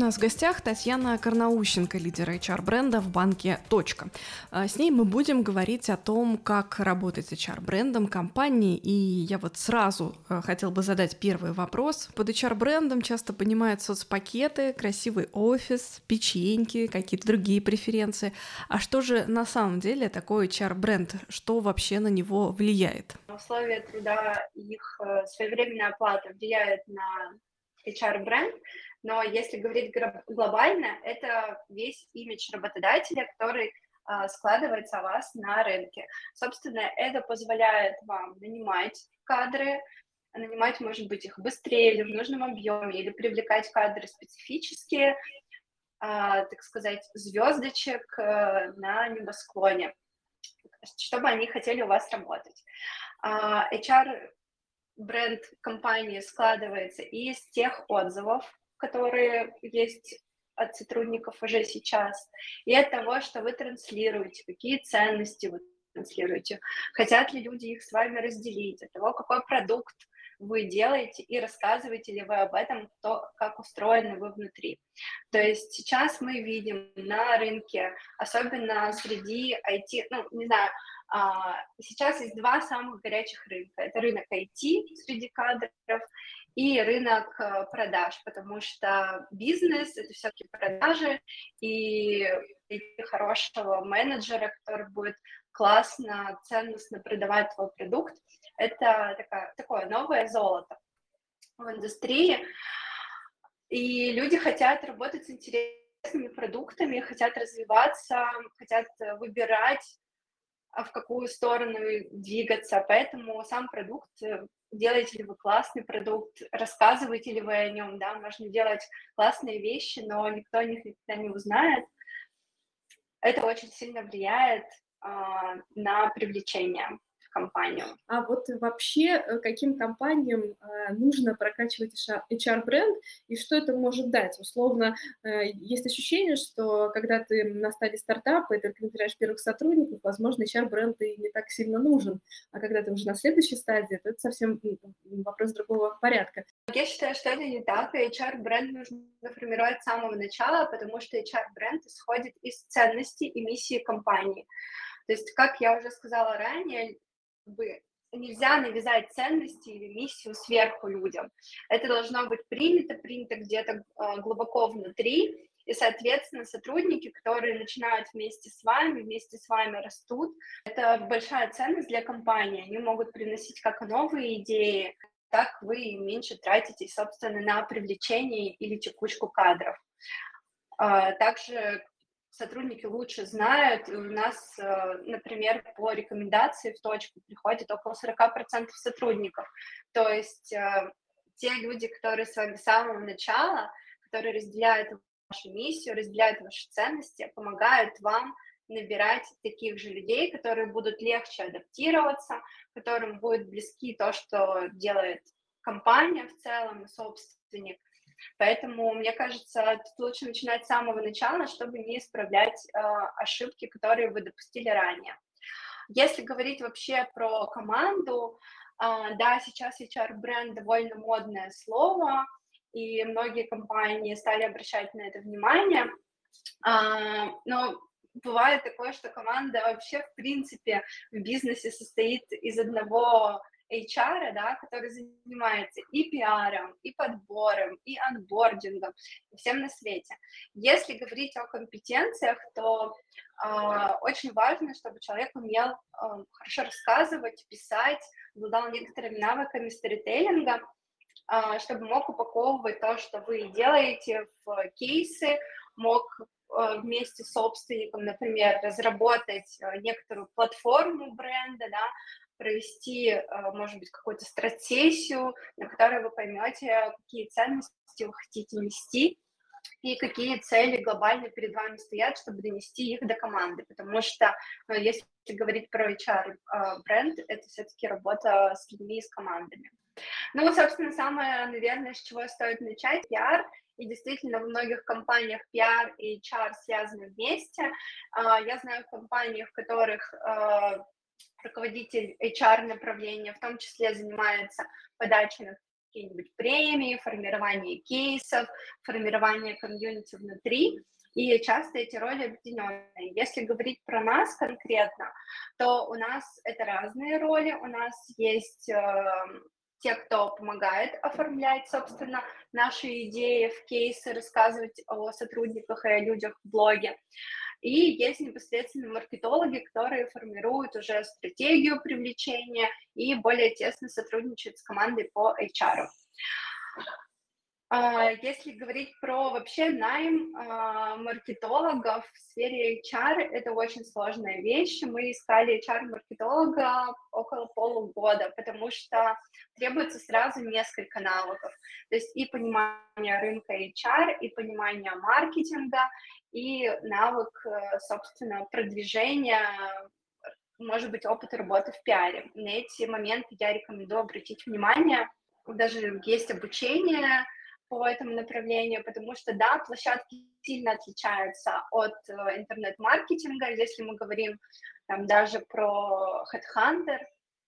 Нас в гостях Татьяна Карнаущенко, лидер HR-бренда в банке «Точка». А, с ней мы будем говорить о том, как работать HR-брендом компании. И я вот сразу а, хотел бы задать первый вопрос. Под HR-брендом часто понимают соцпакеты, красивый офис, печеньки, какие-то другие преференции. А что же на самом деле такое HR-бренд? Что вообще на него влияет? Условия труда, их э, своевременная оплата влияет на HR-бренд, но если говорить глобально, это весь имидж работодателя, который а, складывается о вас на рынке. Собственно, это позволяет вам нанимать кадры, нанимать, может быть, их быстрее или в нужном объеме, или привлекать кадры специфические, а, так сказать, звездочек а, на небосклоне, чтобы они хотели у вас работать. А, HR бренд компании складывается из тех отзывов, которые есть от сотрудников уже сейчас, и от того, что вы транслируете, какие ценности вы транслируете, хотят ли люди их с вами разделить, от того, какой продукт вы делаете и рассказываете ли вы об этом, то, как устроены вы внутри. То есть сейчас мы видим на рынке, особенно среди IT, ну, не знаю, а, сейчас есть два самых горячих рынка. Это рынок IT среди кадров и рынок э, продаж, потому что бизнес — это все-таки продажи, и хорошего менеджера, который будет классно, ценностно продавать твой продукт, это такая, такое новое золото в индустрии. И люди хотят работать с интересными продуктами, хотят развиваться, хотят выбирать а в какую сторону двигаться, поэтому сам продукт, э, делаете ли вы классный продукт, рассказываете ли вы о нем, да, можно делать классные вещи, но никто о них никогда не узнает. Это очень сильно влияет а, на привлечение компанию. А вот вообще э, каким компаниям э, нужно прокачивать HR-бренд и что это может дать? Условно, э, есть ощущение, что когда ты на стадии стартапа и только набираешь первых сотрудников, возможно, HR-бренд и не так сильно нужен. А когда ты уже на следующей стадии, то это совсем вопрос другого порядка. Я считаю, что это не так, и HR-бренд нужно формировать с самого начала, потому что HR-бренд исходит из ценностей и миссии компании. То есть, как я уже сказала ранее, бы нельзя навязать ценности или миссию сверху людям. Это должно быть принято, принято где-то а, глубоко внутри, и, соответственно, сотрудники, которые начинают вместе с вами, вместе с вами растут, это большая ценность для компании. Они могут приносить как новые идеи, так вы меньше тратите, собственно, на привлечение или текучку кадров. А, также сотрудники лучше знают. И у нас, э, например, по рекомендации в точку приходит около 40% сотрудников. То есть э, те люди, которые с вами с самого начала, которые разделяют вашу миссию, разделяют ваши ценности, помогают вам набирать таких же людей, которые будут легче адаптироваться, которым будет близки то, что делает компания в целом и собственник, Поэтому, мне кажется, тут лучше начинать с самого начала, чтобы не исправлять э, ошибки, которые вы допустили ранее. Если говорить вообще про команду, э, да, сейчас HR-бренд довольно модное слово, и многие компании стали обращать на это внимание, э, но бывает такое, что команда вообще, в принципе, в бизнесе состоит из одного HR, да, который занимается и пиаром, и подбором, и анбордингом, и всем на свете. Если говорить о компетенциях, то э, очень важно, чтобы человек умел э, хорошо рассказывать, писать, обладал некоторыми навыками сторителлинга, э, чтобы мог упаковывать то, что вы делаете в кейсы, мог вместе с собственником, например, разработать некоторую платформу бренда, да, провести, может быть, какую-то стратсессию, на которой вы поймете, какие ценности вы хотите нести, и какие цели глобально перед вами стоят, чтобы донести их до команды, потому что ну, если говорить про HR а, бренд, это все-таки работа с людьми и с командами. Ну собственно, самое, наверное, с чего стоит начать, пиар, и действительно в многих компаниях PR и HR связаны вместе. Я знаю компании, в которых руководитель HR направления в том числе занимается подачей на какие-нибудь премии, формирование кейсов, формирование комьюнити внутри, и часто эти роли объединенные. Если говорить про нас конкретно, то у нас это разные роли, у нас есть э, те, кто помогает оформлять, собственно, наши идеи в кейсы, рассказывать о сотрудниках и о людях в блоге. И есть непосредственно маркетологи, которые формируют уже стратегию привлечения и более тесно сотрудничают с командой по HR. А, если говорить про вообще найм а, маркетологов в сфере HR, это очень сложная вещь. Мы искали HR-маркетолога около полугода, потому что требуется сразу несколько навыков. То есть и понимание рынка HR, и понимание маркетинга, и навык, э, собственно, продвижения может быть, опыт работы в пиаре. На эти моменты я рекомендую обратить внимание. Даже есть обучение, по этому направлению, потому что, да, площадки сильно отличаются от э, интернет-маркетинга, если мы говорим там даже про Headhunter,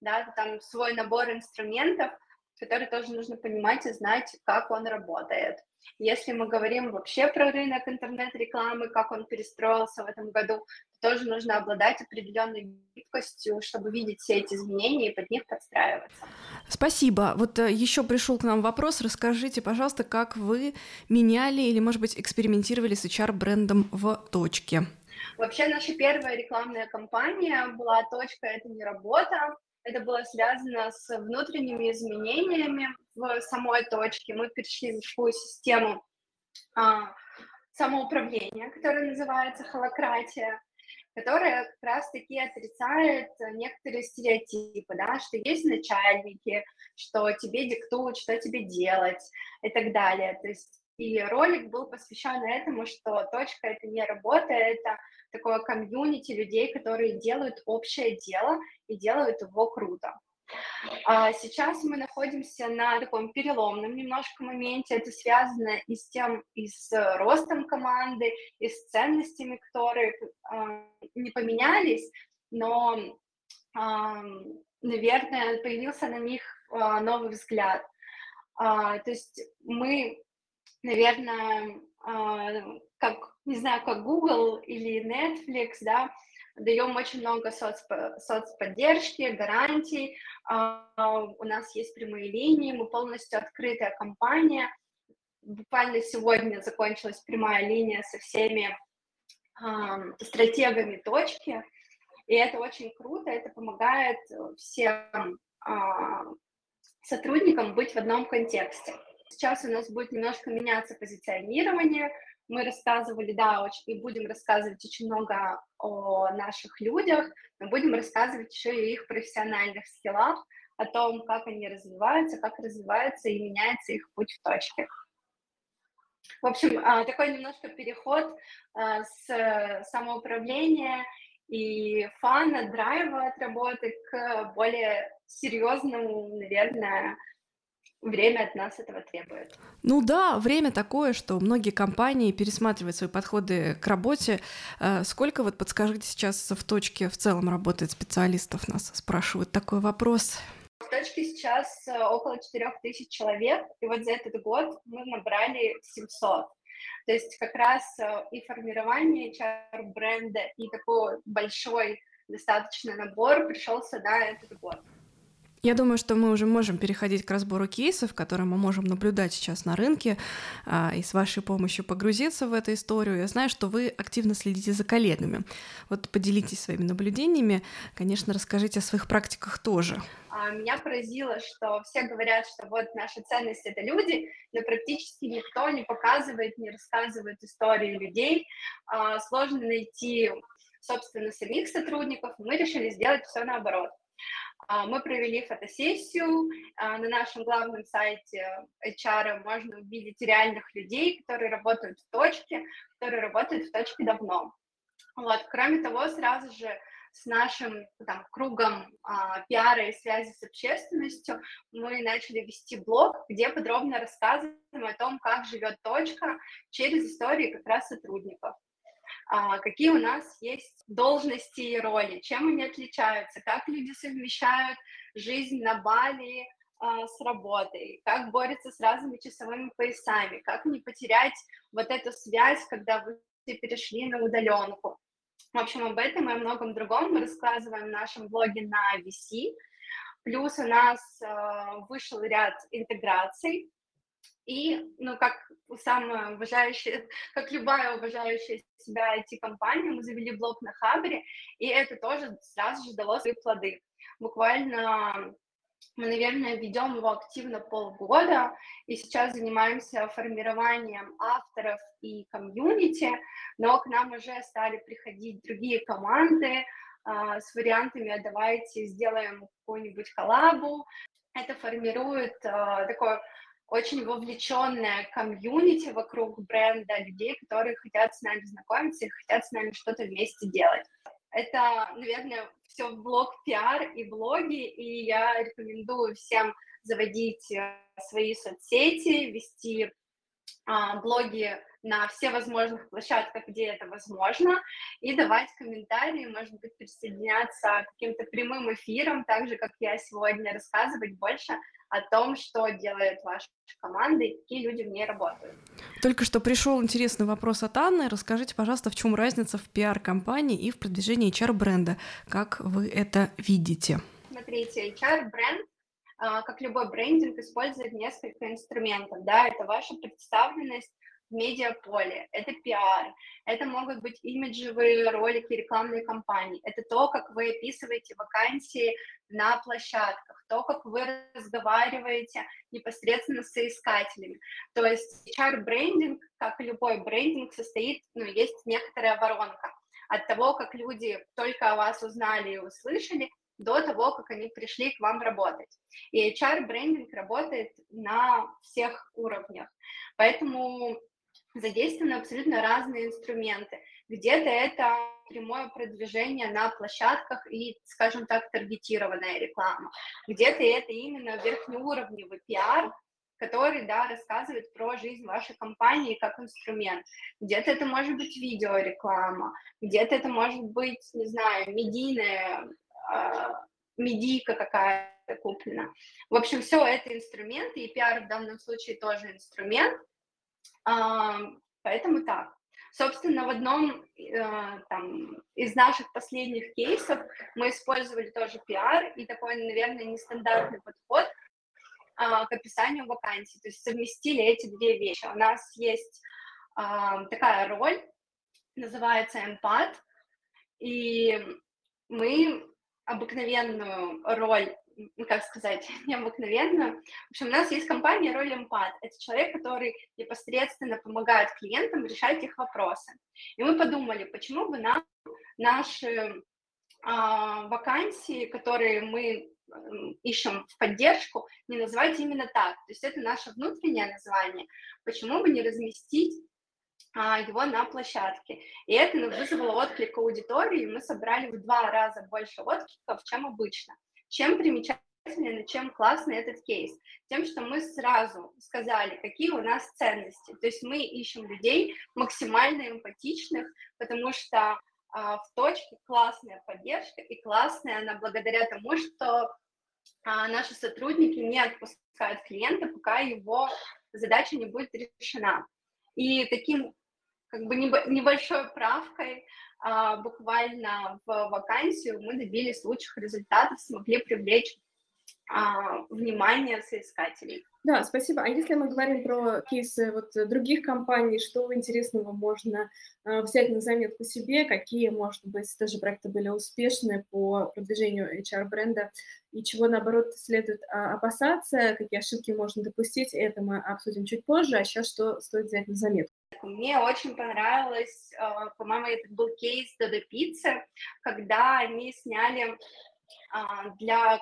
да, там свой набор инструментов, который тоже нужно понимать и знать, как он работает. Если мы говорим вообще про рынок интернет-рекламы, как он перестроился в этом году, то тоже нужно обладать определенной гибкостью, чтобы видеть все эти изменения и под них подстраиваться. Спасибо. Вот э, еще пришел к нам вопрос. Расскажите, пожалуйста, как вы меняли или, может быть, экспериментировали с HR-брендом в точке? Вообще наша первая рекламная кампания была «Точка – это не работа». Это было связано с внутренними изменениями в самой точке. Мы перешли в такую систему а, самоуправления, которая называется холократия, которая как раз-таки отрицает некоторые стереотипы, да, что есть начальники, что тебе диктуют, что тебе делать и так далее. То есть и ролик был посвящен этому, что точка это не работа, это такое комьюнити людей, которые делают общее дело и делают его круто. А сейчас мы находимся на таком переломном немножко моменте. Это связано и с тем, и с ростом команды, и с ценностями, которые э, не поменялись, но, э, наверное, появился на них новый взгляд. То есть мы, наверное, э, как, не знаю, как Google или Netflix, да, даем очень много соц, соцподдержки, гарантий, а, у нас есть прямые линии, мы полностью открытая компания. Буквально сегодня закончилась прямая линия со всеми стратегами точки, и это очень круто, это помогает всем а, сотрудникам быть в одном контексте. Сейчас у нас будет немножко меняться позиционирование, мы рассказывали, да, очень, и будем рассказывать очень много о наших людях, но будем рассказывать еще и их профессиональных скиллах, о том, как они развиваются, как развивается и меняется их путь в точке. В общем, а, такой немножко переход а, с самоуправления и фана, драйва от работы к более серьезному, наверное, время от нас этого требует. Ну да, время такое, что многие компании пересматривают свои подходы к работе. Э, сколько, вот подскажите, сейчас в точке в целом работает специалистов, нас спрашивают такой вопрос. В точке сейчас э, около 4000 человек, и вот за этот год мы набрали 700. То есть как раз э, и формирование HR-бренда, и такой большой достаточно набор пришелся на этот год. Я думаю, что мы уже можем переходить к разбору кейсов, которые мы можем наблюдать сейчас на рынке, а, и с вашей помощью погрузиться в эту историю. Я знаю, что вы активно следите за коллегами. Вот поделитесь своими наблюдениями. Конечно, расскажите о своих практиках тоже. А, меня поразило, что все говорят, что вот наша ценность — это люди, но практически никто не показывает, не рассказывает истории людей. А, сложно найти, собственно, самих сотрудников. Мы решили сделать все наоборот. А, мы провели фотосессию. А, на нашем главном сайте HR можно увидеть реальных людей, которые работают в точке, которые работают в точке давно. Вот. Кроме того, сразу же с нашим там, кругом а, пиара и связи с общественностью мы начали вести блог, где подробно рассказываем о том, как живет точка через истории как раз сотрудников. А, какие у нас есть должности и роли, чем они отличаются, как люди совмещают жизнь на Бали а, с работой, как борются с разными часовыми поясами, как не потерять вот эту связь, когда вы перешли на удаленку. В общем, об этом и о многом другом мы рассказываем в нашем блоге на VC. Плюс у нас э, вышел ряд интеграций, и, ну, как самая уважающая, как любая уважающая себя IT-компания, мы завели блог на Хабре, и это тоже сразу же дало свои плоды. Буквально мы, наверное, ведем его активно полгода, и сейчас занимаемся формированием авторов и комьюнити, но к нам уже стали приходить другие команды а, с вариантами, а давайте сделаем какую-нибудь коллабу. Это формирует а, такое очень вовлеченная комьюнити вокруг бренда, людей, которые хотят с нами знакомиться и хотят с нами что-то вместе делать. Это, наверное, все в блог пиар и блоги, и я рекомендую всем заводить э, свои соцсети, вести а, блоги на все возможных площадках, где это возможно, и давать комментарии, может быть, присоединяться к каким-то прямым эфирам, так же, как я сегодня, рассказывать больше о том, что делает ваша команда и какие люди в ней работают. Только что пришел интересный вопрос от Анны. Расскажите, пожалуйста, в чем разница в пиар-компании и в продвижении HR-бренда? Как вы это видите? Смотрите, HR-бренд а, как любой брендинг, использует несколько инструментов, да, это ваша представленность медиаполе, это пиар, это могут быть имиджевые ролики рекламной кампании, это то, как вы описываете вакансии на площадках, то, как вы разговариваете непосредственно с соискателями. То есть HR-брендинг, как и любой брендинг, состоит, ну, есть некоторая воронка от того, как люди только о вас узнали и услышали, до того, как они пришли к вам работать. И HR-брендинг работает на всех уровнях. Поэтому задействованы абсолютно разные инструменты. Где-то это прямое продвижение на площадках и, скажем так, таргетированная реклама. Где-то это именно верхнеуровневый пиар, который, да, рассказывает про жизнь вашей компании как инструмент. Где-то это может быть видеореклама, где-то это может быть, не знаю, медийная, э, медийка какая-то куплена. В общем, все это инструменты, и пиар в данном случае тоже инструмент – Поэтому так. Собственно, в одном э, там, из наших последних кейсов мы использовали тоже пиар и такой, наверное, нестандартный подход э, к описанию вакансий. То есть совместили эти две вещи. У нас есть такая роль, называется эмпат, и мы обыкновенную роль как сказать, необыкновенную. В общем, у нас есть компания роль эмпат. Это человек, который непосредственно помогает клиентам решать их вопросы. И мы подумали, почему бы нам наши а, вакансии, которые мы ищем в поддержку, не назвать именно так. То есть это наше внутреннее название. Почему бы не разместить а, его на площадке. И это вызвало отклик аудитории, мы собрали в два раза больше откликов, чем обычно. Чем примечателен чем классный этот кейс? Тем, что мы сразу сказали, какие у нас ценности. То есть мы ищем людей максимально эмпатичных, потому что а, в точке классная поддержка, и классная она благодаря тому, что а, наши сотрудники не отпускают клиента, пока его задача не будет решена. И таким как бы небольшой правкой буквально в вакансию мы добились лучших результатов, смогли привлечь а, внимание соискателей. Да, спасибо. А если мы говорим про кейсы вот других компаний, что интересного можно э, взять на заметку себе, какие, может быть, тоже проекты были успешны по продвижению HR-бренда, и чего, наоборот, следует а, опасаться, какие ошибки можно допустить, это мы обсудим чуть позже, а сейчас что стоит взять на заметку? Мне очень понравилось, э, по-моему, это был кейс Додо Пиццы, когда они сняли а, для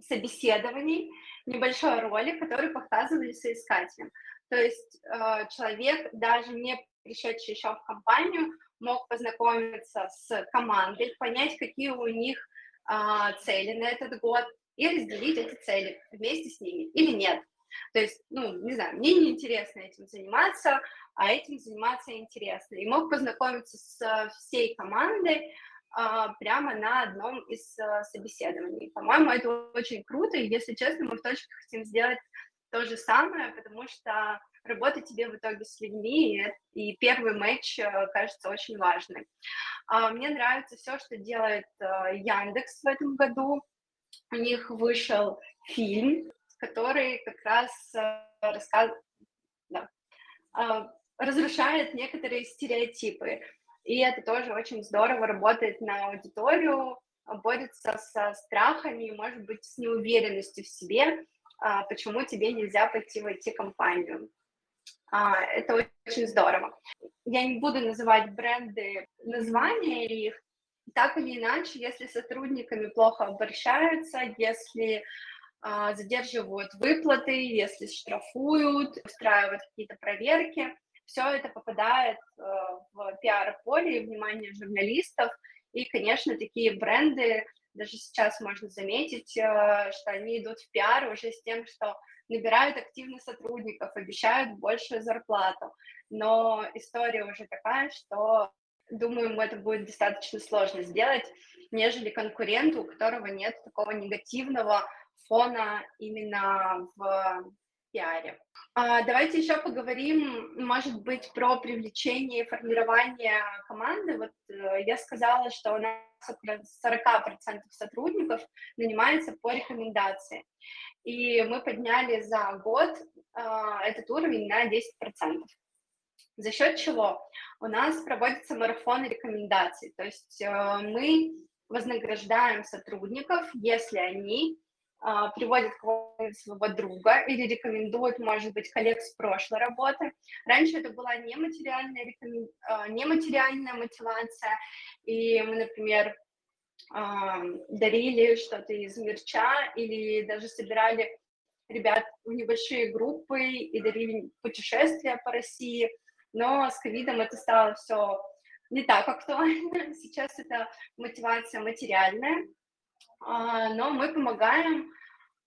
собеседований небольшой ролик, который показывали соискателям. То есть э, человек, даже не пришедший еще в компанию, мог познакомиться с командой, понять, какие у них э, цели на этот год, и разделить эти цели вместе с ними или нет. То есть, ну, не знаю, мне не интересно этим заниматься, а этим заниматься интересно. И мог познакомиться с всей командой, а, прямо на одном из а, собеседований. По-моему, это очень круто, и, если честно, мы в точке хотим сделать то же самое, потому что работа тебе в итоге с людьми, и первый матч а, кажется очень важным. Мне нравится все, что делает Яндекс в этом году. У них вышел фильм, который как раз рассказывает, да, разрушает некоторые стереотипы. И это тоже очень здорово работает на аудиторию, борется со страхами, может быть, с неуверенностью в себе, а, почему тебе нельзя пойти в IT-компанию. А, это очень здорово. Я не буду называть бренды, названия их, так или иначе, если сотрудниками плохо обращаются, если а, задерживают выплаты, если штрафуют, устраивают какие-то проверки, все это попадает э, в пиар-поле и внимание журналистов, и, конечно, такие бренды, даже сейчас можно заметить, э, что они идут в пиар уже с тем, что набирают активных сотрудников, обещают большую зарплату, но история уже такая, что, думаю, это будет достаточно сложно сделать, нежели конкуренту, у которого нет такого негативного фона именно в пиаре. А, давайте еще поговорим, может быть, про привлечение и формирование команды. Вот э, я сказала, что у нас около 40% сотрудников нанимается по рекомендации. И мы подняли за год э, этот уровень на 10%. За счет чего? У нас проводятся марафоны рекомендаций. То есть э, мы вознаграждаем сотрудников, если они приводит к своего друга или рекомендует, может быть, коллег с прошлой работы. Раньше это была нематериальная, рекомен... А, нематериальная мотивация, и мы, например, а, дарили что-то из мерча или даже собирали ребят в небольшие группы и дарили путешествия по России, но с ковидом это стало все не так актуально. Сейчас это мотивация материальная, а, но мы помогаем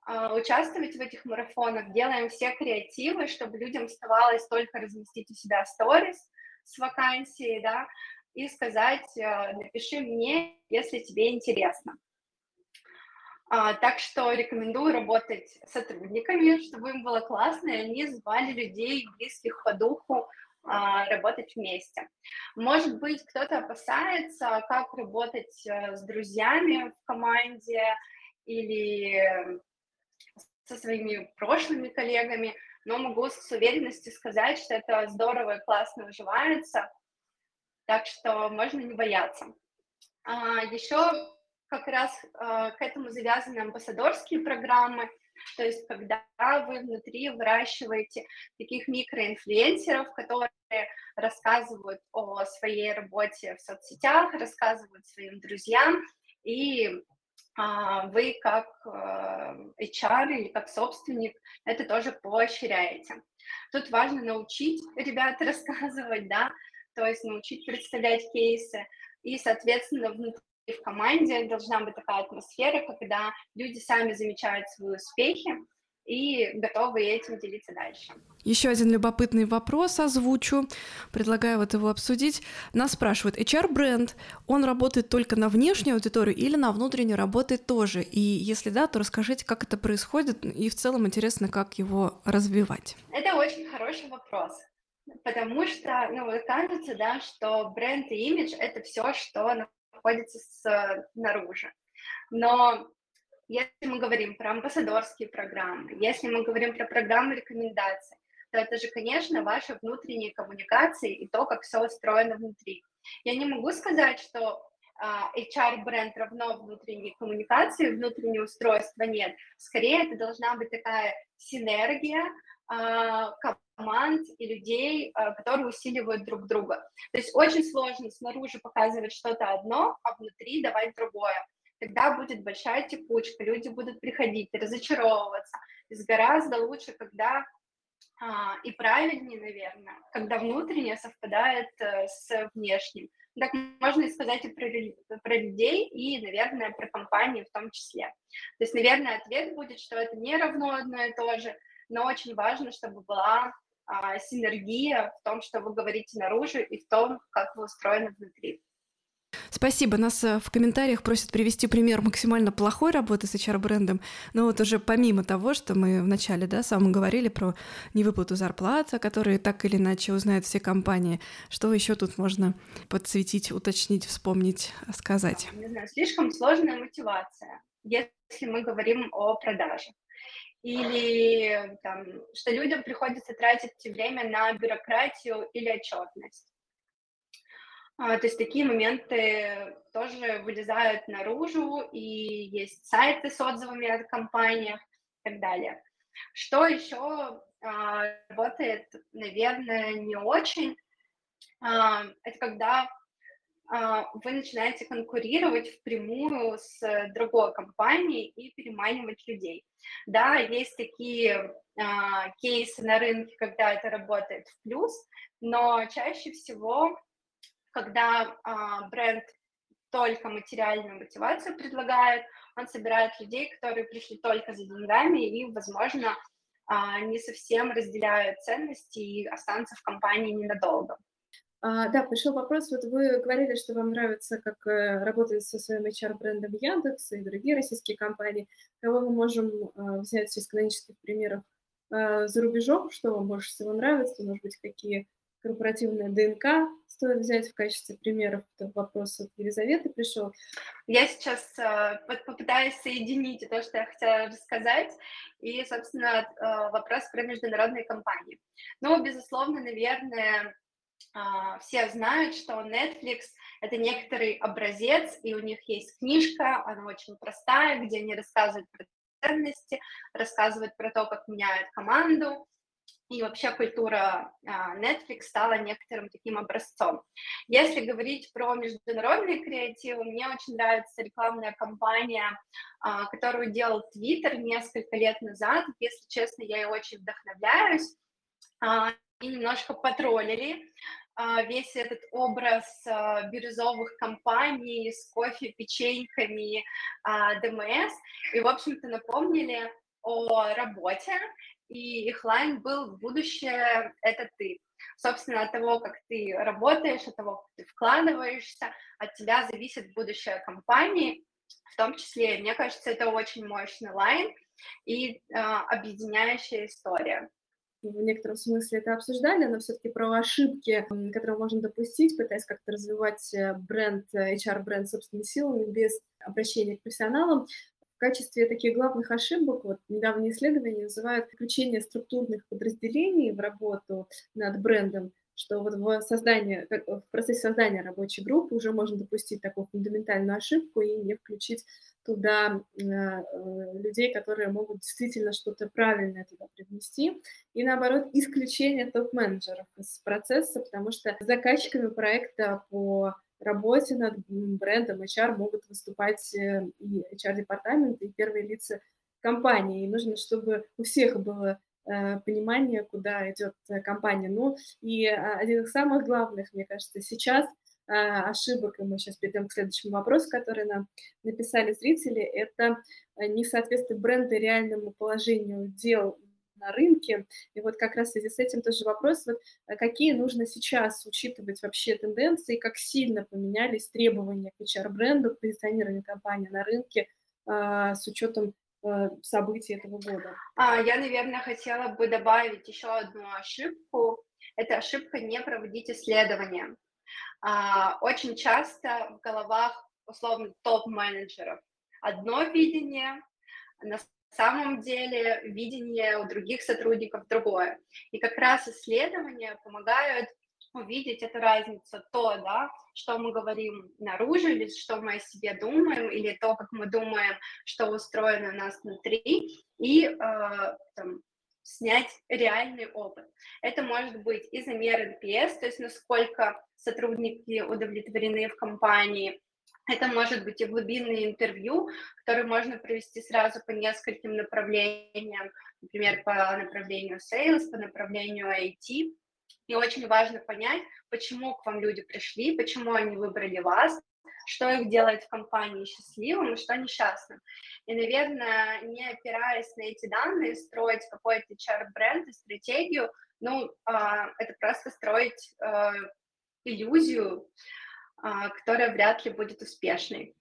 а, участвовать в этих марафонах, делаем все креативы, чтобы людям оставалось только разместить у себя сторис с вакансией, да, и сказать, а, напиши мне, если тебе интересно. Так что рекомендую работать с сотрудниками, чтобы им было классно, и они звали людей, близких по духу, а, работать вместе. Может быть, кто-то опасается, как работать э, с друзьями в команде или со своими прошлыми коллегами, но могу с уверенностью сказать, что это здорово и классно уживается, так что можно не бояться. А, еще как раз э, к этому завязаны амбассадорские программы – то есть, когда вы внутри выращиваете таких микроинфлюенсеров, которые рассказывают о своей работе в соцсетях, рассказывают своим друзьям, и а, вы как а, HR или как собственник это тоже поощряете. Тут важно научить ребят рассказывать, да, то есть научить представлять кейсы, и, соответственно, внутри в команде должна быть такая атмосфера, когда люди сами замечают свои успехи и готовы этим делиться дальше. Еще один любопытный вопрос озвучу. Предлагаю вот его обсудить. Нас спрашивают, HR-бренд, он работает только на внешнюю аудиторию или на внутреннюю работает тоже? И если да, то расскажите, как это происходит, и в целом интересно, как его развивать. Это очень хороший вопрос. Потому что, ну, кажется, да, что бренд и имидж — это все, что находится снаружи. Но если мы говорим про амбассадорские программы, если мы говорим про программы рекомендаций, то это же, конечно, ваши внутренние коммуникации и то, как все устроено внутри. Я не могу сказать, что HR-бренд равно внутренней коммуникации, внутреннее устройство нет. Скорее, это должна быть такая синергия а, команд и людей, а, которые усиливают друг друга. То есть очень сложно снаружи показывать что-то одно, а внутри давать другое. Тогда будет большая текучка, люди будут приходить, разочаровываться. То есть гораздо лучше, когда а, и правильнее, наверное, когда внутреннее совпадает э, с внешним. Так можно и сказать и про, про людей, и, наверное, про компании в том числе. То есть, наверное, ответ будет, что это не равно одно и то же, но очень важно, чтобы была а, синергия в том, что вы говорите наружу, и в том, как вы устроены внутри. Спасибо. Нас э, в комментариях просят привести пример максимально плохой работы с HR-брендом. Но вот уже помимо того, что мы вначале да, самом говорили про невыплату зарплат, которые так или иначе узнают все компании, что еще тут можно подсветить, уточнить, вспомнить, сказать? Не знаю, слишком сложная мотивация, если мы говорим о продаже или там, что людям приходится тратить время на бюрократию или отчетность. А, то есть такие моменты тоже вылезают наружу, и есть сайты с отзывами от компаниях и так далее. Что еще а, работает, наверное, не очень, а, это когда вы начинаете конкурировать впрямую с другой компанией и переманивать людей. Да, есть такие кейсы на рынке, когда это работает в плюс, но чаще всего когда а, бренд только материальную мотивацию предлагает, он собирает людей, которые пришли только за деньгами и, возможно, а, не совсем разделяют ценности и останутся в компании ненадолго. А, да, пришел вопрос. Вот вы говорили, что вам нравится, как э, работает со своим HR-брендом Яндекс и другие российские компании. Кого мы можем э, взять из канонических примеров э, за рубежом, что вам больше всего нравится, может быть, какие корпоративная ДНК стоит взять в качестве примеров. Это вопрос от Елизаветы пришел. Я сейчас попытаюсь соединить то, что я хотела рассказать, и, собственно, вопрос про международные компании. Ну, безусловно, наверное, все знают, что Netflix — это некоторый образец, и у них есть книжка, она очень простая, где они рассказывают про ценности, рассказывают про то, как меняют команду, и вообще культура а, Netflix стала некоторым таким образцом. Если говорить про международные креативы, мне очень нравится рекламная кампания, а, которую делал Twitter несколько лет назад. Если честно, я ей очень вдохновляюсь. А, и немножко потроллили весь этот образ бирюзовых компаний с кофе, печеньками, ДМС. И, в общем-то, напомнили о работе и их лайн был «Будущее – это ты». Собственно, от того, как ты работаешь, от того, как ты вкладываешься, от тебя зависит будущее компании, в том числе, мне кажется, это очень мощный лайн и э, объединяющая история в некотором смысле это обсуждали, но все-таки про ошибки, которые можно допустить, пытаясь как-то развивать э, бренд, э, HR-бренд собственными силами без обращения к профессионалам. Качестве таких главных ошибок, вот недавние исследования называют включение структурных подразделений в работу над брендом, что вот в, создании, в процессе создания рабочей группы уже можно допустить такую фундаментальную ошибку и не включить туда э, э, людей, которые могут действительно что-то правильное туда привнести. И наоборот, исключение топ-менеджеров из процесса, потому что заказчиками проекта по работе над брендом HR могут выступать э, и HR-департамент, и первые лица компании. И нужно, чтобы у всех было понимание, куда идет э, компания. Ну, и один из самых главных, мне кажется, сейчас ошибок, и мы сейчас перейдем к следующему вопросу, который нам написали зрители, это несоответствие бренда реальному положению дел на рынке. И вот как раз в связи с этим тоже вопрос, вот, а какие нужно сейчас учитывать вообще тенденции, как сильно поменялись требования к HR-бренду, к позиционированию компании на рынке а, с учетом а, событий этого года? А, я, наверное, хотела бы добавить еще одну ошибку. Это ошибка не проводить исследования. А, очень часто в головах условно топ-менеджеров одно видение, На самом деле видение у других сотрудников другое. И как раз исследования помогают увидеть эту разницу, то, да, что мы говорим наружу, или что мы о себе думаем, или то, как мы думаем, что устроено у нас внутри, и э, там, снять реальный опыт. Это может быть и замер NPS, то есть насколько сотрудники удовлетворены в компании, это может быть и глубинные интервью, которые можно провести сразу по нескольким направлениям, например, по направлению sales, по направлению IT. И очень важно понять, почему к вам люди пришли, почему они выбрали вас, что их делает в компании счастливым и что несчастным. И, наверное, не опираясь на эти данные, строить какой-то HR-бренд и стратегию, ну, а, это просто строить а, иллюзию, а, которая вряд ли будет успешной.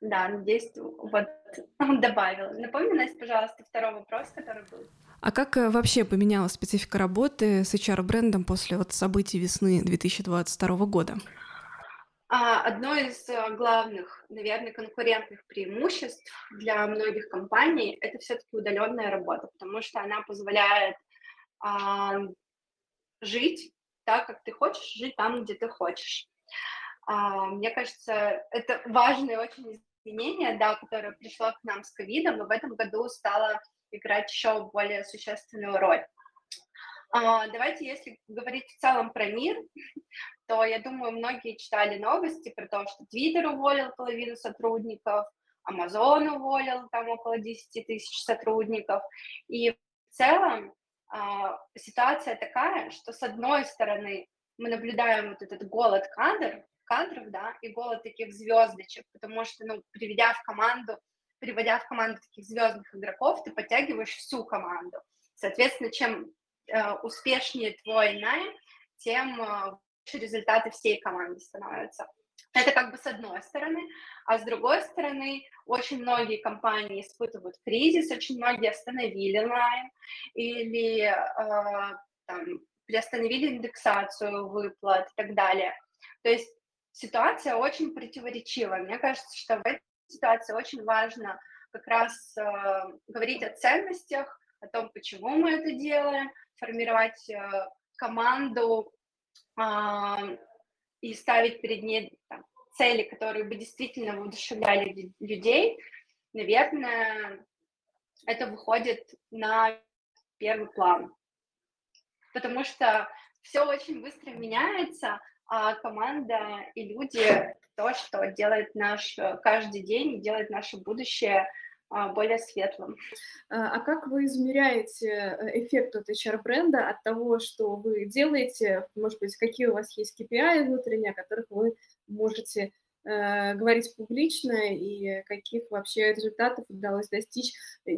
Да, надеюсь, вот добавила. Напомни, Настя, пожалуйста, второй вопрос, который был. А как э, вообще поменялась специфика работы с HR-брендом после вот событий весны 2022 года? А, одно из э, главных, наверное, конкурентных преимуществ для многих компаний это все-таки удаленная работа, потому что она позволяет а, жить так, как ты хочешь, жить там, где ты хочешь. А, мне кажется, это важное очень изменение, да, которое пришло к нам с ковидом, но в этом году стало играть еще более существенную роль. А, давайте, если говорить в целом про мир, то я думаю, многие читали новости про то, что Twitter уволил половину сотрудников, Amazon уволил там около 10 тысяч сотрудников. И в целом а, ситуация такая, что с одной стороны мы наблюдаем вот этот голод кадр, кадров, да, и голод таких звездочек, потому что, ну, приведя в команду приводя в команду таких звездных игроков, ты подтягиваешь всю команду. Соответственно, чем э, успешнее твой найм, тем э, результаты всей команды становятся. Это как бы с одной стороны, а с другой стороны, очень многие компании испытывают кризис, очень многие остановили найм или э, там, приостановили индексацию выплат и так далее. То есть ситуация очень противоречивая. Мне кажется, что в этой ситуации очень важно как раз э, говорить о ценностях, о том, почему мы это делаем, формировать э, команду э, и ставить перед ней там, цели, которые бы действительно воодушевляли людей, наверное, это выходит на первый план. Потому что все очень быстро меняется, а команда и люди то, что делает наш э, каждый день, делает наше будущее а, более светлым. А, а как вы измеряете э, эффект от HR-бренда от того, что вы делаете? Может быть, какие у вас есть KPI внутренние, о которых вы можете э, говорить публично и каких вообще результатов удалось достичь.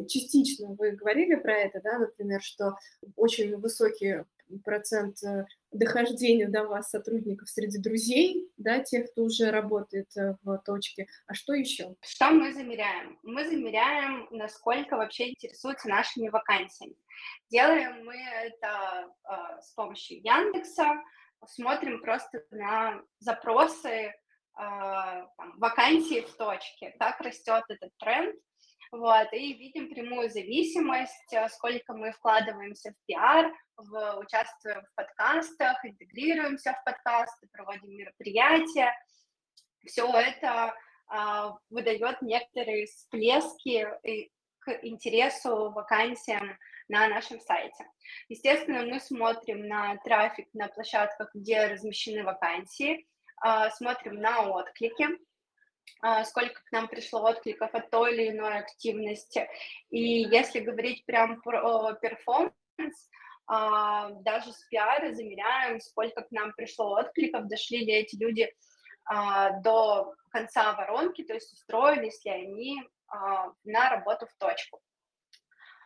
Частично вы говорили про это, да, например, что очень высокий процент дохождения до вас сотрудников среди друзей, да, тех, кто уже работает э, в точке. А что еще? Что мы замеряем? Мы замеряем, насколько вообще интересуются нашими вакансиями. Делаем мы это э, с помощью Яндекса, смотрим просто на запросы э, там, вакансии в точке, как растет этот тренд, вот, и видим прямую зависимость, э, сколько мы вкладываемся в пиар, в, участвуем в подкастах, интегрируемся в подкасты, проводим мероприятия. Все это а, выдает некоторые всплески к интересу вакансиям на нашем сайте. Естественно, мы смотрим на трафик на площадках, где размещены вакансии, а, смотрим на отклики, сколько к нам пришло откликов от той или иной активности. И если говорить прям про перформанс, а, даже с пиара замеряем, сколько к нам пришло откликов, дошли ли эти люди а, до конца воронки, то есть устроились ли они на работу в точку.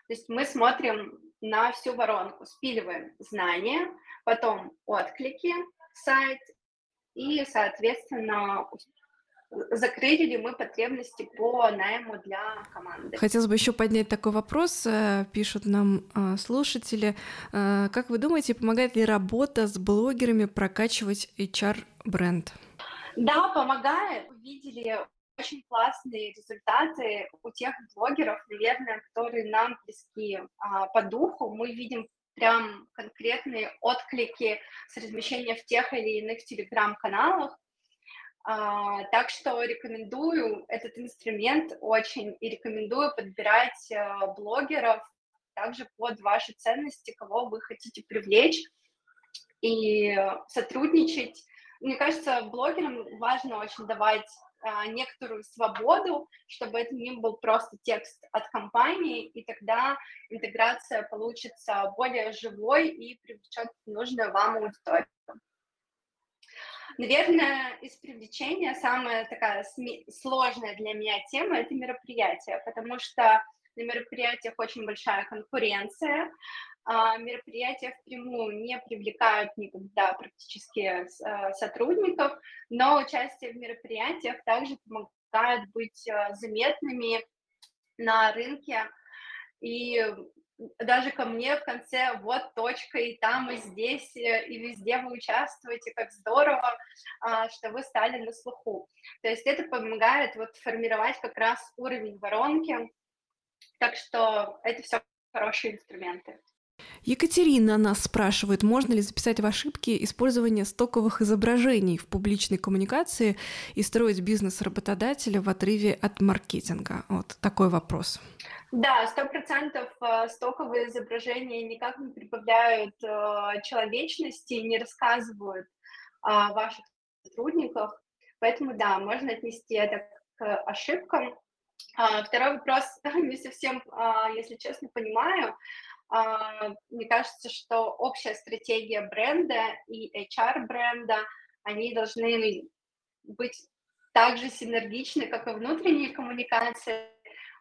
То есть мы смотрим на всю воронку, спиливаем знания, потом отклики, сайт и, соответственно, закрыли ли мы потребности по найму для команды. Хотелось бы еще поднять такой вопрос, э, пишут нам э, слушатели. Э, как вы думаете, помогает ли работа с блогерами прокачивать HR-бренд? Да, помогает. Видели очень классные результаты у тех блогеров, наверное, которые нам близки а, по духу. Мы видим прям конкретные отклики с размещения в тех или иных телеграм-каналах. А, так что рекомендую этот инструмент очень и рекомендую подбирать а, блогеров также под ваши ценности, кого вы хотите привлечь и сотрудничать. Мне кажется, блогерам важно очень давать а, некоторую свободу, чтобы это не был просто текст от компании, и тогда интеграция получится более живой и привлечет нужную вам аудиторию. Наверное, из привлечения самая такая сложная для меня тема – это мероприятие, потому что на мероприятиях очень большая конкуренция, а, мероприятия впрямую не привлекают никогда практически а, сотрудников, но участие в мероприятиях также помогает быть а, заметными на рынке. И даже ко мне в конце вот точка, и там, и здесь, э, и везде вы участвуете, как здорово, что вы стали на слуху. То есть это помогает вот формировать как раз уровень воронки, так что это все хорошие инструменты. Екатерина нас спрашивает, можно ли записать в ошибки использование стоковых изображений в публичной коммуникации и строить бизнес работодателя в отрыве от маркетинга? Вот такой вопрос. Да, сто процентов э, стоковые изображения никак не прибавляют э, человечности, не рассказывают о ваших сотрудниках, поэтому да, можно отнести это к ошибкам. А, второй вопрос не совсем, а, если честно, понимаю. А, мне кажется, что общая стратегия бренда и HR бренда, они должны быть также синергичны, как и внутренние коммуникации.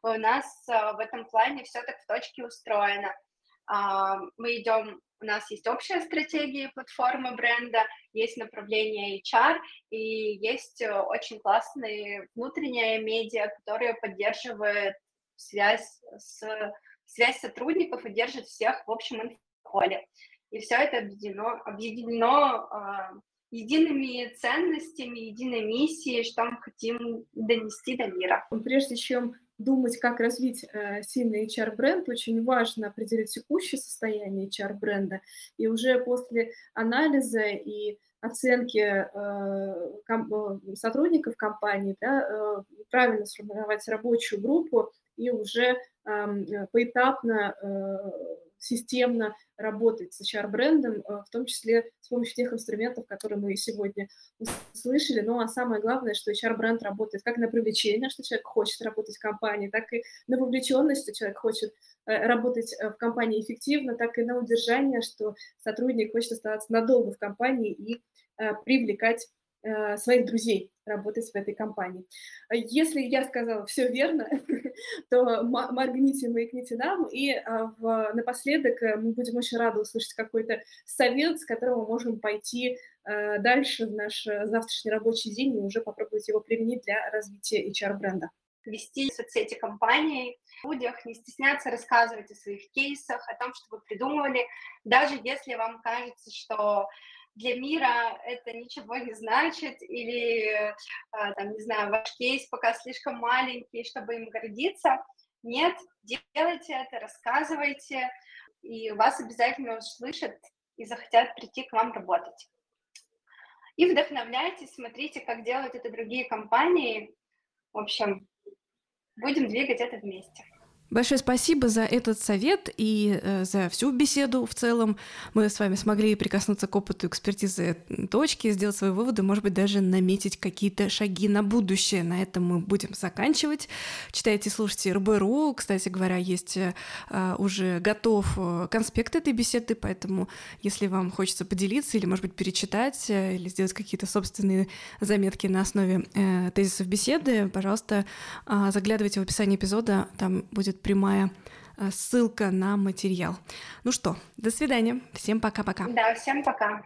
У нас в этом плане все так в точке устроено. Мы идем, у нас есть общая стратегия платформы бренда, есть направление HR, и есть э, очень классные внутренние медиа, которые поддерживают связь с связь сотрудников и держит всех в общем инфополе. И все это объединено, объединено э, едиными ценностями, единой миссией, что мы хотим донести до мира. Прежде чем думать, как развить э, сильный HR-бренд, очень важно определить текущее состояние HR-бренда, и уже после анализа и оценки э, э, сотрудников компании да, правильно сформировать рабочую группу и уже э, поэтапно системно работать с HR-брендом, э, в том числе с помощью тех инструментов, которые мы сегодня услышали. Ну, а самое главное, что HR-бренд работает как на привлечение, что человек хочет работать в компании, так и на вовлеченность, что человек хочет э, работать э, в компании эффективно, так и на удержание, что сотрудник хочет оставаться надолго в компании и привлекать своих друзей работать в этой компании. Если я сказала все верно, то моргните, маякните нам, и а, в, напоследок э, мы будем очень рады услышать какой-то совет, с которого мы можем пойти э, дальше в наш завтрашний рабочий день и уже попробовать его применить для развития HR-бренда вести соцсети компании, людях, не стесняться рассказывать о своих кейсах, о том, что вы придумывали, даже если вам кажется, что для мира это ничего не значит, или, а, там, не знаю, ваш кейс пока слишком маленький, чтобы им гордиться. Нет, делайте это, рассказывайте, и вас обязательно услышат и захотят прийти к вам работать. И вдохновляйтесь, смотрите, как делают это другие компании. В общем, будем двигать это вместе. Большое спасибо за этот совет и э, за всю беседу в целом. Мы с вами смогли прикоснуться к опыту экспертизы точки, сделать свои выводы, может быть, даже наметить какие-то шаги на будущее. На этом мы будем заканчивать. Читайте, слушайте РБРУ. Кстати говоря, есть э, уже готов э, конспект этой беседы, поэтому если вам хочется поделиться или, может быть, перечитать э, или сделать какие-то собственные заметки на основе э, тезисов беседы, пожалуйста, э, заглядывайте в описание эпизода, там будет прямая э, ссылка на материал. Ну что, до свидания. Всем пока-пока. Да, всем пока.